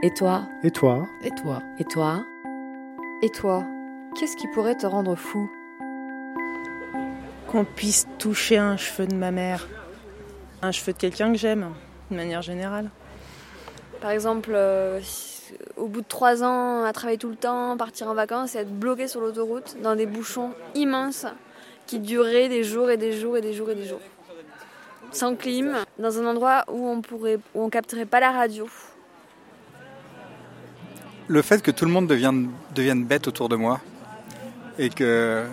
Et toi Et toi Et toi Et toi Et toi Qu'est-ce qui pourrait te rendre fou? Qu'on puisse toucher un cheveu de ma mère, un cheveu de quelqu'un que j'aime, de manière générale. Par exemple, euh, au bout de trois ans à travailler tout le temps, partir en vacances et être bloqué sur l'autoroute dans des bouchons immenses qui dureraient des jours et des jours et des jours et des jours. Sans clim, dans un endroit où on pourrait, où on capterait pas la radio. Le fait que tout le monde devienne, bête autour de moi et que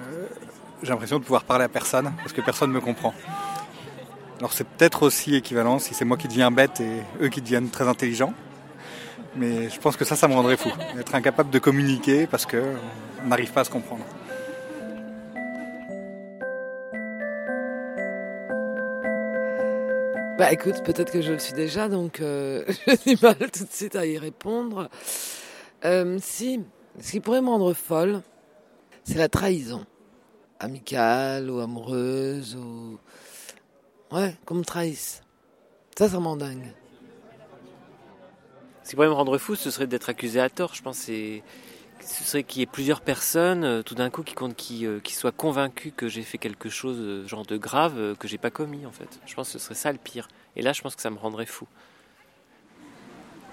j'ai l'impression de pouvoir parler à personne parce que personne ne me comprend. Alors c'est peut-être aussi équivalent si c'est moi qui deviens bête et eux qui deviennent très intelligents. Mais je pense que ça, ça me rendrait fou. Être incapable de communiquer parce qu'on n'arrive pas à se comprendre. Bah écoute, peut-être que je le suis déjà, donc euh, je dis mal tout de suite à y répondre. Euh, si, ce qui pourrait me rendre folle, c'est la trahison. Amicale ou amoureuse ou... Ouais, qu'on me trahisse. Ça, ça m'en dingue. Ce qui pourrait me rendre fou, ce serait d'être accusé à tort. Je pense c'est ce serait qu'il y ait plusieurs personnes, euh, tout d'un coup, qui, qui, euh, qui soient convaincus que j'ai fait quelque chose genre de grave que j'ai pas commis en fait. Je pense que ce serait ça le pire. Et là, je pense que ça me rendrait fou.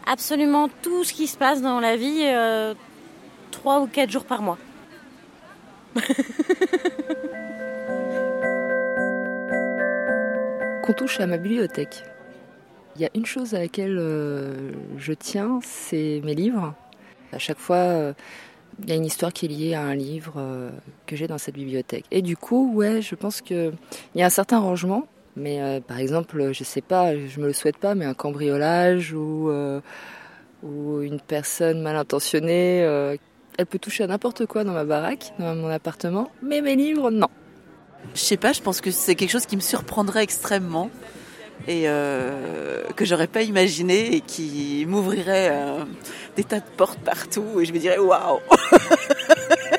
Absolument tout ce qui se passe dans la vie, euh, trois ou quatre jours par mois. Qu'on touche à ma bibliothèque. Il y a une chose à laquelle euh, je tiens, c'est mes livres. À chaque fois, euh, il y a une histoire qui est liée à un livre que j'ai dans cette bibliothèque. Et du coup, je pense qu'il y a un certain rangement. Mais euh, par exemple, je sais pas, je me le souhaite pas, mais un cambriolage ou, euh, une personne mal intentionnée, euh, elle peut toucher à n'importe quoi dans ma baraque, dans mon appartement. Mais mes livres, non. Je sais pas, je pense que c'est quelque chose qui me surprendrait extrêmement et que j'aurais pas imaginé et qui m'ouvrirait des tas de portes partout et je me dirais waouh